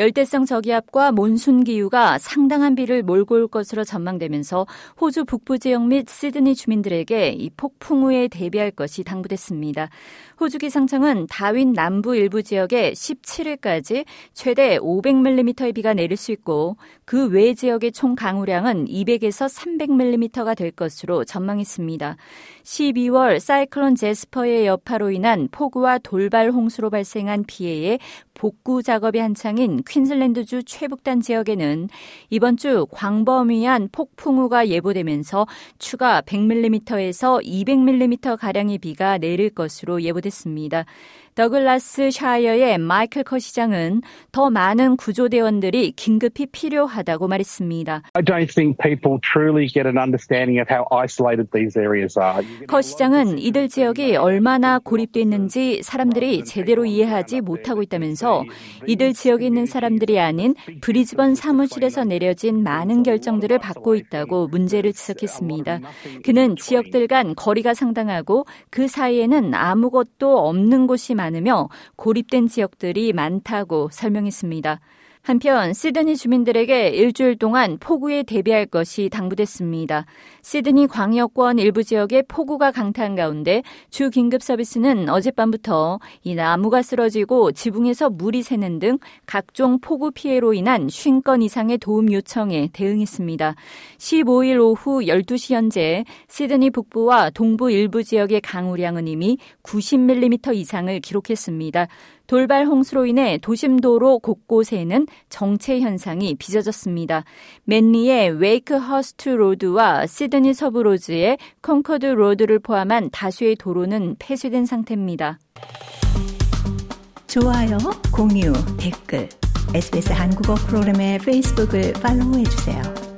열대성 저기압과 몬순 기후가 상당한 비를 몰고 올 것으로 전망되면서 호주 북부 지역 및 시드니 주민들에게 이 폭풍우에 대비할 것이 당부됐습니다. 호주 기상청은 다윈 남부 일부 지역에 17일까지 최대 500mm의 비가 내릴 수 있고 그 외 지역의 총 강우량은 200에서 300mm가 될 것으로 전망했습니다. 12월 사이클론 제스퍼의 여파로 인한 폭우와 돌발 홍수로 발생한 피해에 복구 작업이 한창인 퀸즐랜드주 최북단 지역에는 이번 주 광범위한 폭풍우가 예보되면서 추가 100mm에서 200mm 가량의 비가 내릴 것으로 예보됐습니다. 더글라스 샤이어의 마이클 커 시장은 더 많은 구조대원들이 긴급히 필요하다고 말했습니다. I don't think people truly get an understanding of how isolated these areas are. 커 시장은 이들 지역이 얼마나 고립돼 있는지 사람들이 제대로 이해하지 못하고 있다면서 이들 지역에 있는 사람들이 아닌 브리즈번 사무실에서 내려진 많은 결정들을 받고 있다고 문제를 지적했습니다. 그는 지역들 간 거리가 상당하고 그 사이에는 아무것도 없는 곳이 많 많으며 고립된 지역들이 많다고 설명했습니다. 한편 시드니 주민들에게 일주일 동안 폭우에 대비할 것이 당부됐습니다. 시드니 광역권 일부 지역에 폭우가 강타한 가운데 주 긴급 서비스는 어젯밤부터 이 나무가 쓰러지고 지붕에서 물이 새는 등 각종 폭우 피해로 인한 50건 이상의 도움 요청에 대응했습니다. 15일 오후 12시 현재 시드니 북부와 동부 일부 지역의 강우량은 이미 90mm 이상을 기록했습니다. 돌발 홍수로 인해 도심도로 곳곳에는 정체 현상이 빚어졌습니다. 맨리의 웨이크 허스트 로드와 시드니 서부 로즈의 컨커드 로드를 포함한 다수의 도로는 폐쇄된 상태입니다. 좋아요, 공유, 댓글, SBS 한국어 프로그램의 페이스북을 팔로우해 주세요.